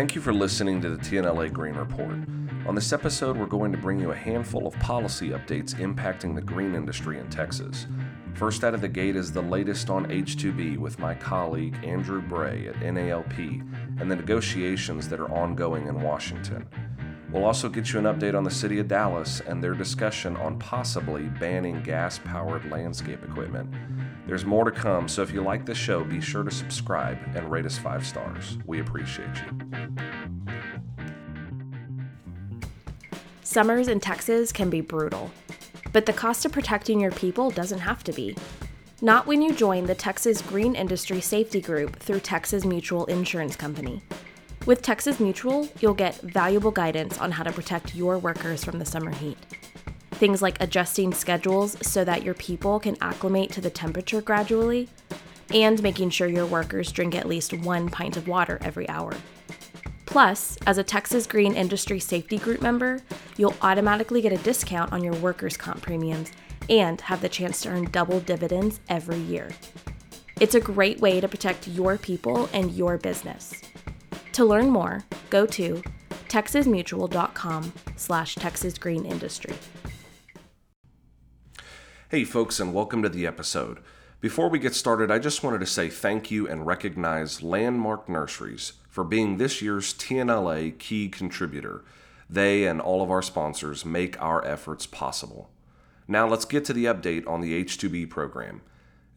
Thank you for listening to the TNLA Green Report. On this episode, we're going to bring you a handful of policy updates impacting the green industry in Texas. First out of the gate is the latest on H2B with my colleague Andrew Bray at NALP and the negotiations that are ongoing in Washington. We'll also get you an update on the city of Dallas and their discussion on possibly banning gas powered landscape equipment. There's more to come, so if you like the show, be sure to subscribe and rate us five stars. We appreciate you. Summers in Texas can be brutal, but the cost of protecting your people doesn't have to be. Not when you join the Texas Green Industry Safety Group through Texas Mutual Insurance Company. With Texas Mutual, you'll get valuable guidance on how to protect your workers from the summer heat. Things like adjusting schedules so that your people can acclimate to the temperature gradually, and making sure your workers drink at least one pint of water every hour. Plus, as a Texas Green Industry Safety Group member, you'll automatically get a discount on your workers' comp premiums and have the chance to earn double dividends every year. It's a great way to protect your people and your business. To learn more, go to texasmutual.com slash texasgreenindustry. Hey folks, and welcome to the episode. Before we get started, I just wanted to say thank you and recognize Landmark Nurseries for being this year's TNLA key contributor. They and all of our sponsors make our efforts possible. Now let's get to the update on the H2B program.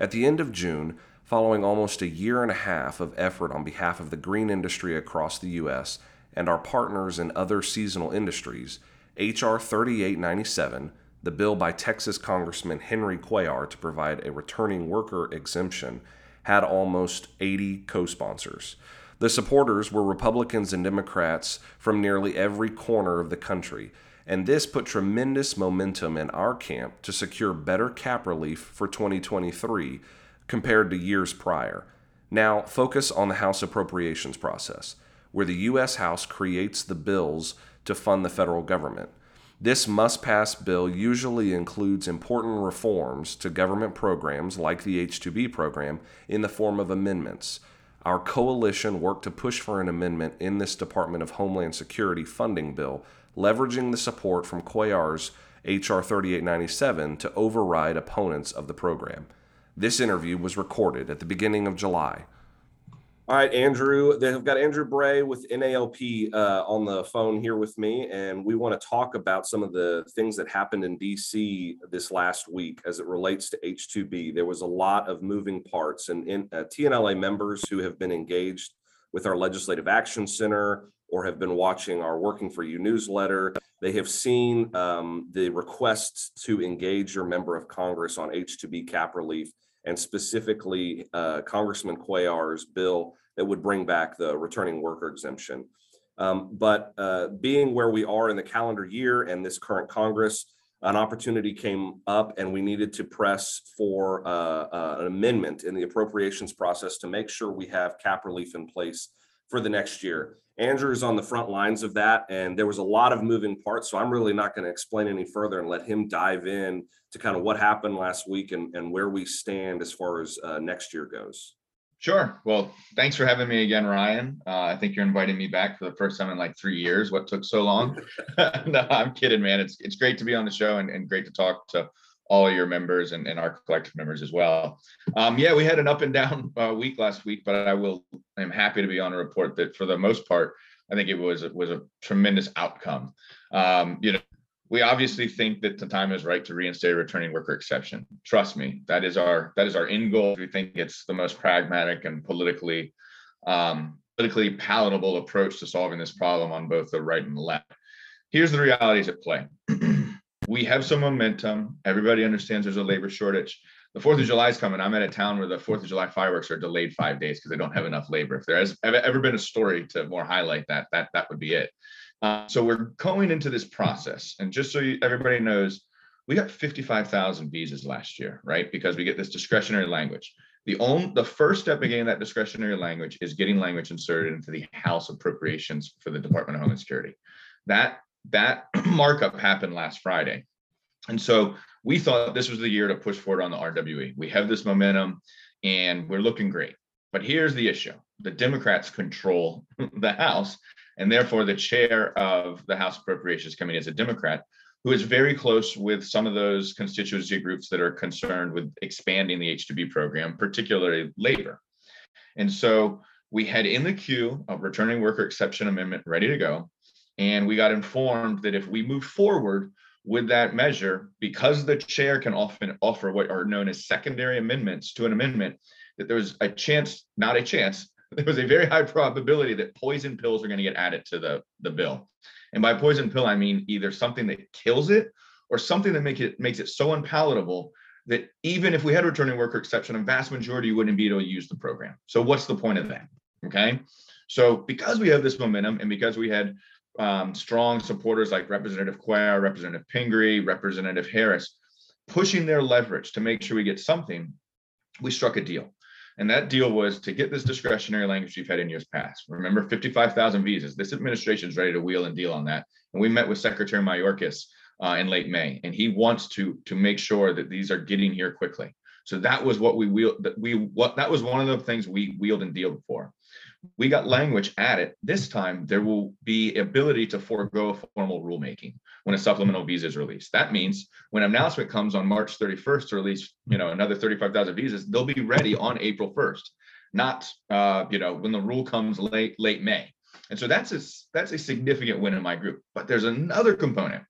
At the end of June, following almost a year and a half of effort on behalf of the green industry across the U.S. and our partners in other seasonal industries, H.R. 3897 the bill by Texas Congressman Henry Cuellar to provide a returning worker exemption had almost 80 co sponsors. The supporters were Republicans and Democrats from nearly every corner of the country, and this put tremendous momentum in our camp to secure better cap relief for 2023 compared to years prior. Now, focus on the House appropriations process, where the U.S. House creates the bills to fund the federal government. This must pass bill usually includes important reforms to government programs like the H2B program in the form of amendments. Our coalition worked to push for an amendment in this Department of Homeland Security funding bill, leveraging the support from Cuellar's H.R. 3897 to override opponents of the program. This interview was recorded at the beginning of July. All right, Andrew. They've got Andrew Bray with NALP uh, on the phone here with me, and we want to talk about some of the things that happened in DC this last week as it relates to H2B. There was a lot of moving parts, and in, uh, TNLA members who have been engaged with our Legislative Action Center or have been watching our Working for You newsletter, they have seen um, the requests to engage your member of Congress on H2B cap relief and specifically uh, Congressman Cuellar's bill that would bring back the returning worker exemption. Um, but uh, being where we are in the calendar year and this current Congress, an opportunity came up and we needed to press for uh, uh, an amendment in the appropriations process to make sure we have cap relief in place for the next year. Andrew is on the front lines of that, and there was a lot of moving parts. So I'm really not going to explain any further and let him dive in to kind of what happened last week and, and where we stand as far as uh, next year goes. Sure. Well, thanks for having me again, Ryan. Uh, I think you're inviting me back for the first time in like three years. What took so long? no, I'm kidding, man. It's it's great to be on the show and, and great to talk to all your members and, and our collective members as well. Um, yeah, we had an up and down uh, week last week, but I will. I'm happy to be on a report that for the most part, I think it was was a tremendous outcome. Um, you know, we obviously think that the time is right to reinstate a returning worker exception. Trust me, that is our that is our end goal. We think it's the most pragmatic and politically um, politically palatable approach to solving this problem on both the right and the left. Here's the realities at play. we have some momentum. Everybody understands there's a labor shortage. The Fourth of July is coming. I'm at a town where the Fourth of July fireworks are delayed five days because they don't have enough labor. If there has ever been a story to more highlight that, that that would be it. Uh, so we're going into this process, and just so you, everybody knows, we got 55,000 visas last year, right? Because we get this discretionary language. The only the first step in getting that discretionary language is getting language inserted into the House appropriations for the Department of Homeland Security. That that markup happened last Friday, and so we thought this was the year to push forward on the RWE. We have this momentum, and we're looking great. But here's the issue: the Democrats control the House, and therefore the chair of the House Appropriations Committee is a Democrat who is very close with some of those constituency groups that are concerned with expanding the H2B program, particularly labor. And so we had in the queue a returning worker exception amendment ready to go. And we got informed that if we move forward with that measure, because the chair can often offer what are known as secondary amendments to an amendment, that there was a chance, not a chance, there was a very high probability that poison pills are going to get added to the, the bill. And by poison pill, I mean either something that kills it or something that make it makes it so unpalatable that even if we had a returning worker exception, a vast majority wouldn't be able to use the program. So what's the point of that? Okay. So because we have this momentum and because we had um, strong supporters like Representative Cuellar, Representative Pingree, Representative Harris, pushing their leverage to make sure we get something, we struck a deal. And that deal was to get this discretionary language we've had in years past. Remember, 55,000 visas. This administration is ready to wheel and deal on that. And we met with Secretary Mayorkas uh, in late May, and he wants to to make sure that these are getting here quickly. So that was what we wheeled. That we what that was one of the things we wheeled and dealed for we got language added. This time, there will be ability to forego formal rulemaking when a supplemental visa is released. That means when an announcement comes on March 31st to release, you know, another 35,000 visas, they'll be ready on April 1st, not, uh, you know, when the rule comes late late May. And so that's a that's a significant win in my group. But there's another component.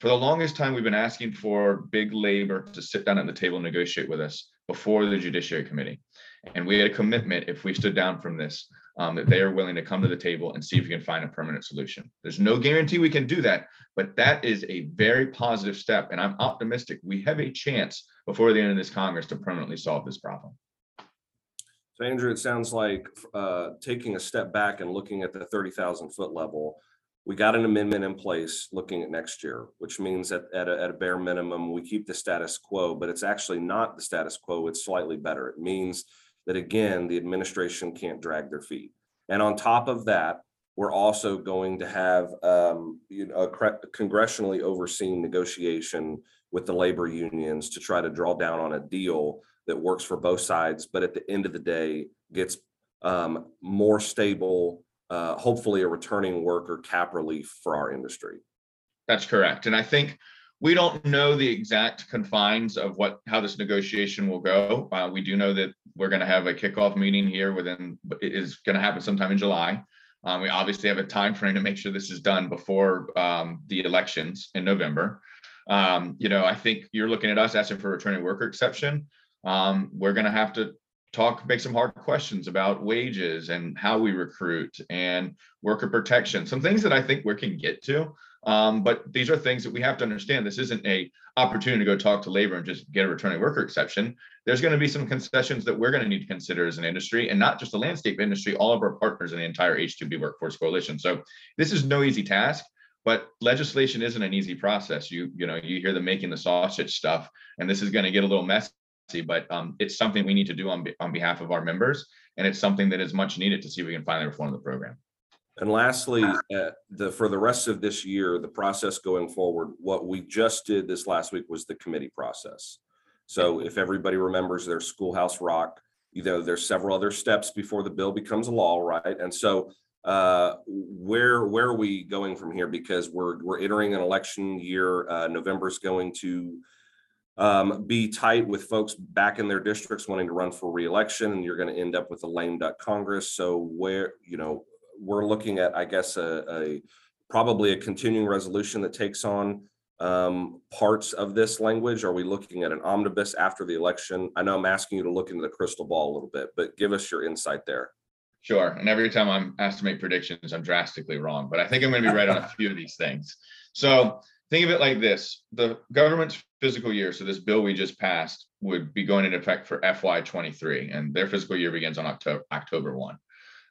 For the longest time, we've been asking for big labor to sit down at the table and negotiate with us before the Judiciary Committee. And we had a commitment if we stood down from this um, that they are willing to come to the table and see if we can find a permanent solution. There's no guarantee we can do that, but that is a very positive step. And I'm optimistic we have a chance before the end of this Congress to permanently solve this problem. So Andrew, it sounds like uh, taking a step back and looking at the 30,000 foot level, we got an amendment in place looking at next year, which means that at a, at a bare minimum, we keep the status quo, but it's actually not the status quo. It's slightly better. It means that again, the administration can't drag their feet. And on top of that, we're also going to have um, you know, a congressionally overseen negotiation with the labor unions to try to draw down on a deal that works for both sides, but at the end of the day gets um, more stable, uh, hopefully a returning worker cap relief for our industry. That's correct. And I think we don't know the exact confines of what how this negotiation will go. Uh, we do know that we're going to have a kickoff meeting here within it is going to happen sometime in July. Um, we obviously have a time frame to make sure this is done before um, the elections in November. Um, you know, I think you're looking at us asking for a returning worker exception. Um, we're going to have to talk, make some hard questions about wages and how we recruit and worker protection. Some things that I think we can get to. Um, but these are things that we have to understand. This isn't a opportunity to go talk to labor and just get a returning worker exception. There's going to be some concessions that we're going to need to consider as an industry, and not just the landscape industry, all of our partners in the entire H2B workforce coalition. So this is no easy task, but legislation isn't an easy process. You you know you hear the making the sausage stuff, and this is going to get a little messy. But um, it's something we need to do on on behalf of our members, and it's something that is much needed to see if we can finally reform the program. And lastly, uh, the, for the rest of this year, the process going forward, what we just did this last week was the committee process. So if everybody remembers their schoolhouse rock, you know, there's several other steps before the bill becomes a law, right? And so uh, where where are we going from here? Because we're we're entering an election year. Uh, November is going to um, be tight with folks back in their districts wanting to run for reelection, and you're going to end up with a lame duck Congress. So where you know we're looking at, I guess, a, a probably a continuing resolution that takes on um, parts of this language? Are we looking at an omnibus after the election? I know I'm asking you to look into the crystal ball a little bit, but give us your insight there. Sure. And every time I'm asked to make predictions, I'm drastically wrong, but I think I'm going to be right on a few of these things. So think of it like this the government's fiscal year, so this bill we just passed would be going into effect for FY23, and their fiscal year begins on October, October 1.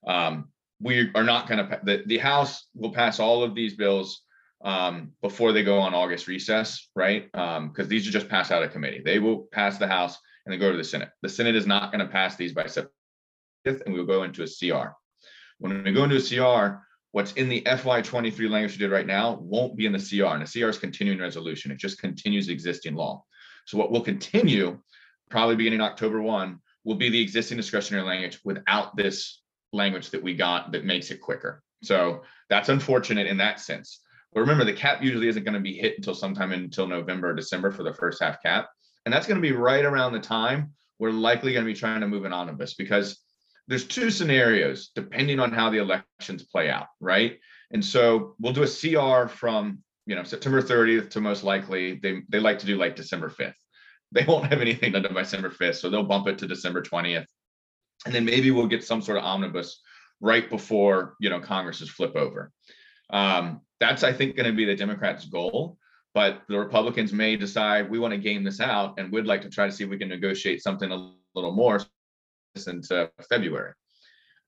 Um, we are not going to the, the house will pass all of these bills um, before they go on august recess right? Because um, these are just passed out of committee. They will pass the house and then go to the senate. The senate is not going to pass these by september and we will go into a cr when we go into a cr what's in the fy23 language we did right now won't be in the cr and the cr is continuing resolution. It just continues existing law. So what will continue probably beginning october 1 will be the existing discretionary language without this language that we got that makes it quicker. So that's unfortunate in that sense. But remember, the cap usually isn't going to be hit until sometime until November or December for the first half cap. And that's going to be right around the time we're likely going to be trying to move an omnibus because there's two scenarios depending on how the elections play out, right? And so we'll do a CR from you know September 30th to most likely they they like to do like December 5th. They won't have anything done by December 5th, so they'll bump it to December 20th, and then maybe we'll get some sort of omnibus right before you know Congress's flip over. Um, that's I think going to be the Democrats' goal. But the Republicans may decide we want to game this out and would like to try to see if we can negotiate something a little more into February.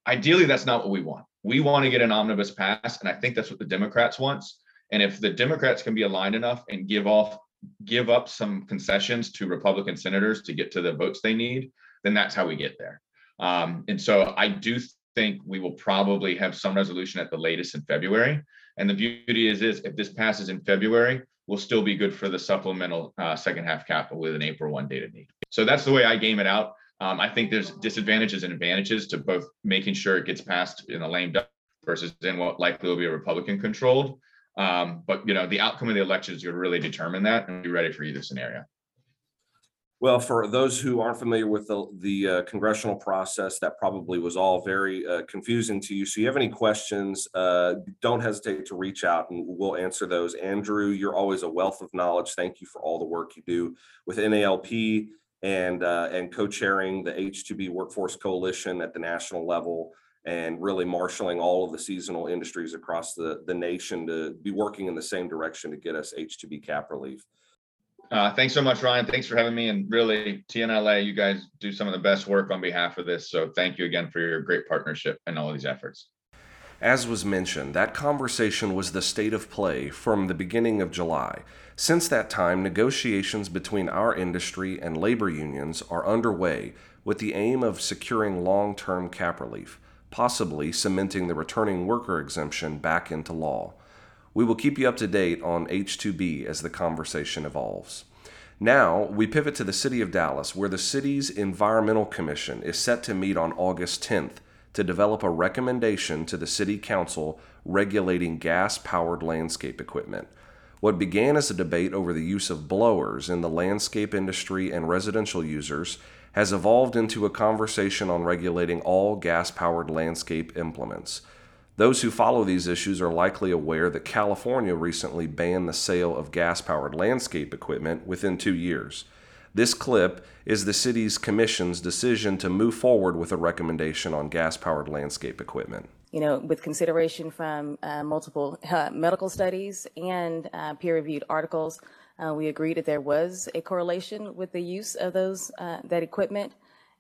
Ideally, that's not what we want. We want to get an omnibus passed, and I think that's what the Democrats wants. And if the Democrats can be aligned enough and give off give up some concessions to Republican senators to get to the votes they need, then that's how we get there. Um, and so I do think we will probably have some resolution at the latest in February. And the beauty is, is if this passes in February, we'll still be good for the supplemental uh, second half capital with an April 1 data need. So that's the way I game it out. Um, I think there's disadvantages and advantages to both making sure it gets passed in a lame duck versus in what likely will be a Republican controlled. Um, but you know, the outcome of the elections will really determine that and be ready for either scenario. Well, for those who aren't familiar with the, the uh, congressional process, that probably was all very uh, confusing to you. So you have any questions, uh, don't hesitate to reach out and we'll answer those. Andrew, you're always a wealth of knowledge. Thank you for all the work you do with NALP and, uh, and co-chairing the H2B Workforce Coalition at the national level and really marshaling all of the seasonal industries across the, the nation to be working in the same direction to get us H2B cap relief. Uh, thanks so much, Ryan. Thanks for having me. And really, TNLA, you guys do some of the best work on behalf of this. So thank you again for your great partnership and all these efforts. As was mentioned, that conversation was the state of play from the beginning of July. Since that time, negotiations between our industry and labor unions are underway with the aim of securing long term cap relief, possibly cementing the returning worker exemption back into law. We will keep you up to date on H2B as the conversation evolves. Now, we pivot to the City of Dallas, where the city's Environmental Commission is set to meet on August 10th to develop a recommendation to the City Council regulating gas powered landscape equipment. What began as a debate over the use of blowers in the landscape industry and residential users has evolved into a conversation on regulating all gas powered landscape implements. Those who follow these issues are likely aware that California recently banned the sale of gas powered landscape equipment within two years. This clip is the city's commission's decision to move forward with a recommendation on gas powered landscape equipment. You know, with consideration from uh, multiple uh, medical studies and uh, peer reviewed articles, uh, we agreed that there was a correlation with the use of those uh, that equipment.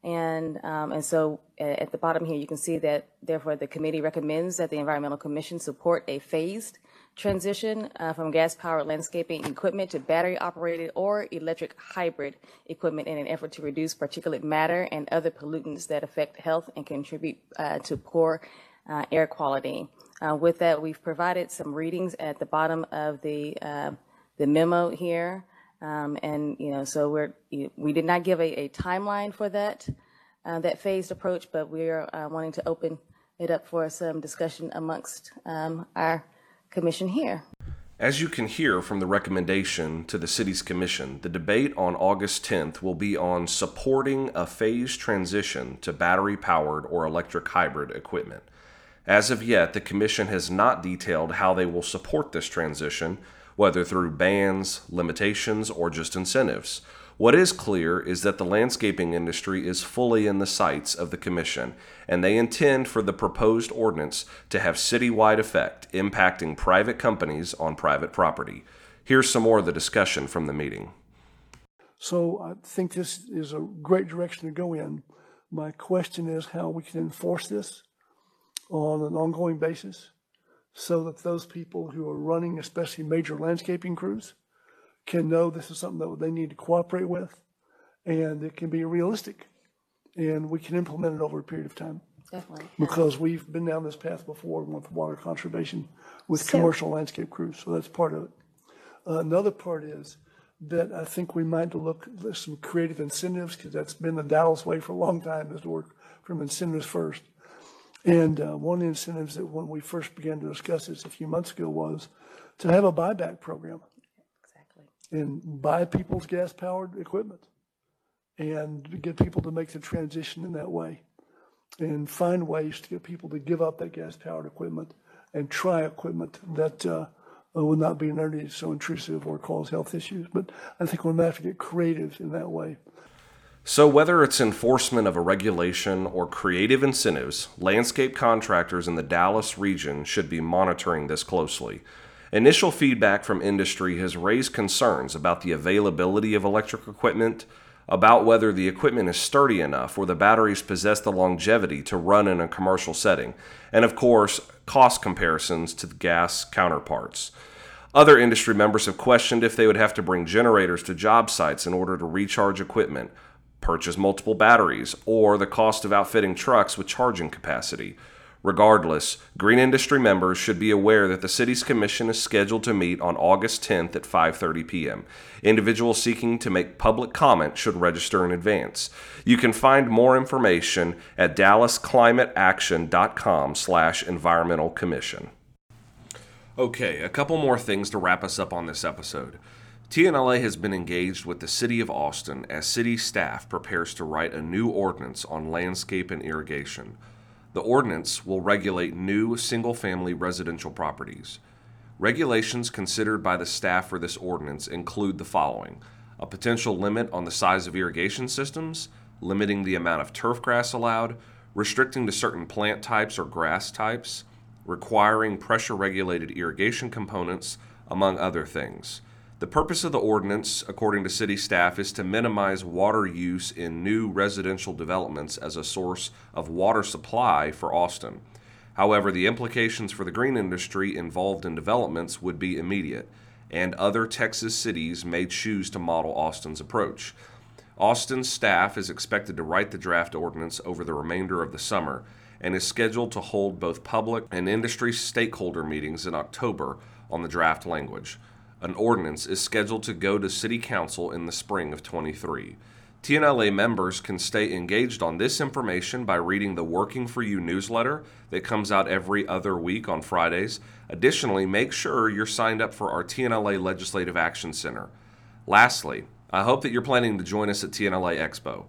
And, um, and so at the bottom here, you can see that therefore the committee recommends that the Environmental Commission support a phased transition uh, from gas powered landscaping equipment to battery operated or electric hybrid equipment in an effort to reduce particulate matter and other pollutants that affect health and contribute uh, to poor uh, air quality. Uh, with that, we've provided some readings at the bottom of the, uh, the memo here. Um, and you know, so we're we did not give a, a timeline for that uh, that phased approach, but we are uh, wanting to open it up for some discussion amongst um, our commission here. As you can hear from the recommendation to the city's commission, the debate on August 10th will be on supporting a phased transition to battery powered or electric hybrid equipment. As of yet, the commission has not detailed how they will support this transition whether through bans, limitations, or just incentives. What is clear is that the landscaping industry is fully in the sights of the Commission, and they intend for the proposed ordinance to have citywide effect, impacting private companies on private property. Here's some more of the discussion from the meeting. So I think this is a great direction to go in. My question is how we can enforce this on an ongoing basis so that those people who are running, especially major landscaping crews, can know this is something that they need to cooperate with and it can be realistic and we can implement it over a period of time. Definitely. Because we've been down this path before with water conservation with So- commercial landscape crews, so that's part of it. Uh, Another part is that I think we might look at some creative incentives, because that's been the Dallas way for a long time, is to work from incentives first. And uh, one of the incentives that when we first began to discuss this a few months ago was to have a buyback program Exactly. and buy people's gas powered equipment and get people to make the transition in that way and find ways to get people to give up that gas powered equipment and try equipment that uh, will not be nearly so intrusive or cause health issues. But I think we're going to have to get creative in that way. So, whether it's enforcement of a regulation or creative incentives, landscape contractors in the Dallas region should be monitoring this closely. Initial feedback from industry has raised concerns about the availability of electric equipment, about whether the equipment is sturdy enough or the batteries possess the longevity to run in a commercial setting, and of course, cost comparisons to the gas counterparts. Other industry members have questioned if they would have to bring generators to job sites in order to recharge equipment purchase multiple batteries, or the cost of outfitting trucks with charging capacity. Regardless, green industry members should be aware that the city's commission is scheduled to meet on August 10th at 5:30 p.m. Individuals seeking to make public comment should register in advance. You can find more information at dallasclimateaction.com/environmental commission. Okay, a couple more things to wrap us up on this episode. TNLA has been engaged with the City of Austin as city staff prepares to write a new ordinance on landscape and irrigation. The ordinance will regulate new single family residential properties. Regulations considered by the staff for this ordinance include the following a potential limit on the size of irrigation systems, limiting the amount of turf grass allowed, restricting to certain plant types or grass types, requiring pressure regulated irrigation components, among other things. The purpose of the ordinance, according to city staff, is to minimize water use in new residential developments as a source of water supply for Austin. However, the implications for the green industry involved in developments would be immediate, and other Texas cities may choose to model Austin's approach. Austin's staff is expected to write the draft ordinance over the remainder of the summer and is scheduled to hold both public and industry stakeholder meetings in October on the draft language an ordinance is scheduled to go to City Council in the spring of 23. TNLA members can stay engaged on this information by reading the Working for You newsletter that comes out every other week on Fridays. Additionally, make sure you're signed up for our TNLA Legislative Action Center. Lastly, I hope that you're planning to join us at TNLA Expo.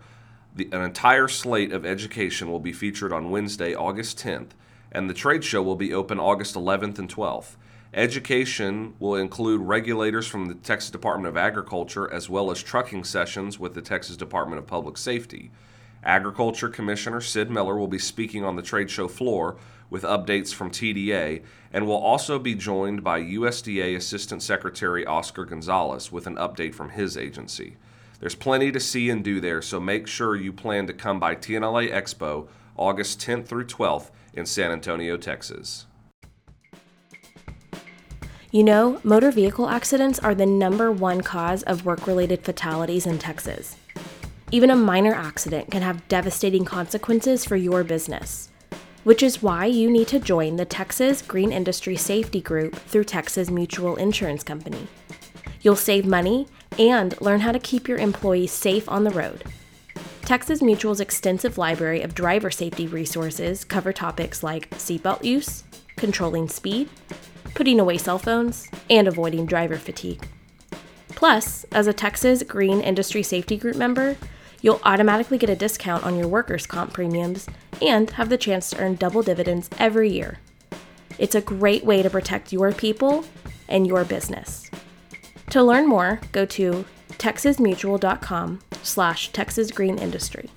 The, an entire slate of education will be featured on Wednesday, August 10th, and the trade show will be open August 11th and 12th. Education will include regulators from the Texas Department of Agriculture as well as trucking sessions with the Texas Department of Public Safety. Agriculture Commissioner Sid Miller will be speaking on the trade show floor with updates from TDA and will also be joined by USDA Assistant Secretary Oscar Gonzalez with an update from his agency. There's plenty to see and do there, so make sure you plan to come by TNLA Expo August 10th through 12th in San Antonio, Texas. You know, motor vehicle accidents are the number one cause of work related fatalities in Texas. Even a minor accident can have devastating consequences for your business, which is why you need to join the Texas Green Industry Safety Group through Texas Mutual Insurance Company. You'll save money and learn how to keep your employees safe on the road. Texas Mutual's extensive library of driver safety resources cover topics like seatbelt use, controlling speed, putting away cell phones, and avoiding driver fatigue. Plus, as a Texas Green Industry Safety Group member, you'll automatically get a discount on your workers' comp premiums and have the chance to earn double dividends every year. It's a great way to protect your people and your business. To learn more, go to texasmutual.com slash texasgreenindustry.